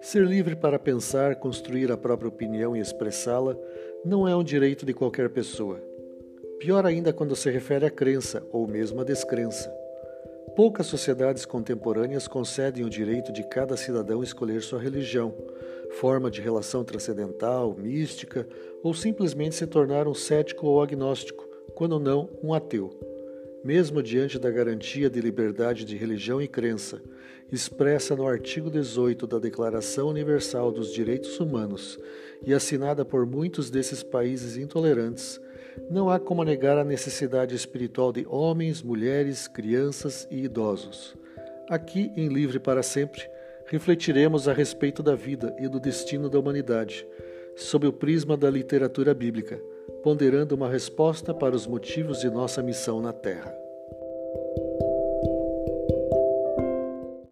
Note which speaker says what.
Speaker 1: Ser livre para pensar, construir a própria opinião e expressá-la não é um direito de qualquer pessoa. Pior ainda quando se refere à crença ou mesmo à descrença. Poucas sociedades contemporâneas concedem o direito de cada cidadão escolher sua religião, forma de relação transcendental, mística ou simplesmente se tornar um cético ou agnóstico, quando não um ateu. Mesmo diante da garantia de liberdade de religião e crença, expressa no artigo 18 da Declaração Universal dos Direitos Humanos e assinada por muitos desses países intolerantes, não há como negar a necessidade espiritual de homens, mulheres, crianças e idosos. Aqui, em Livre para Sempre, refletiremos a respeito da vida e do destino da humanidade, sob o prisma da literatura bíblica, ponderando uma resposta para os motivos de nossa missão na Terra.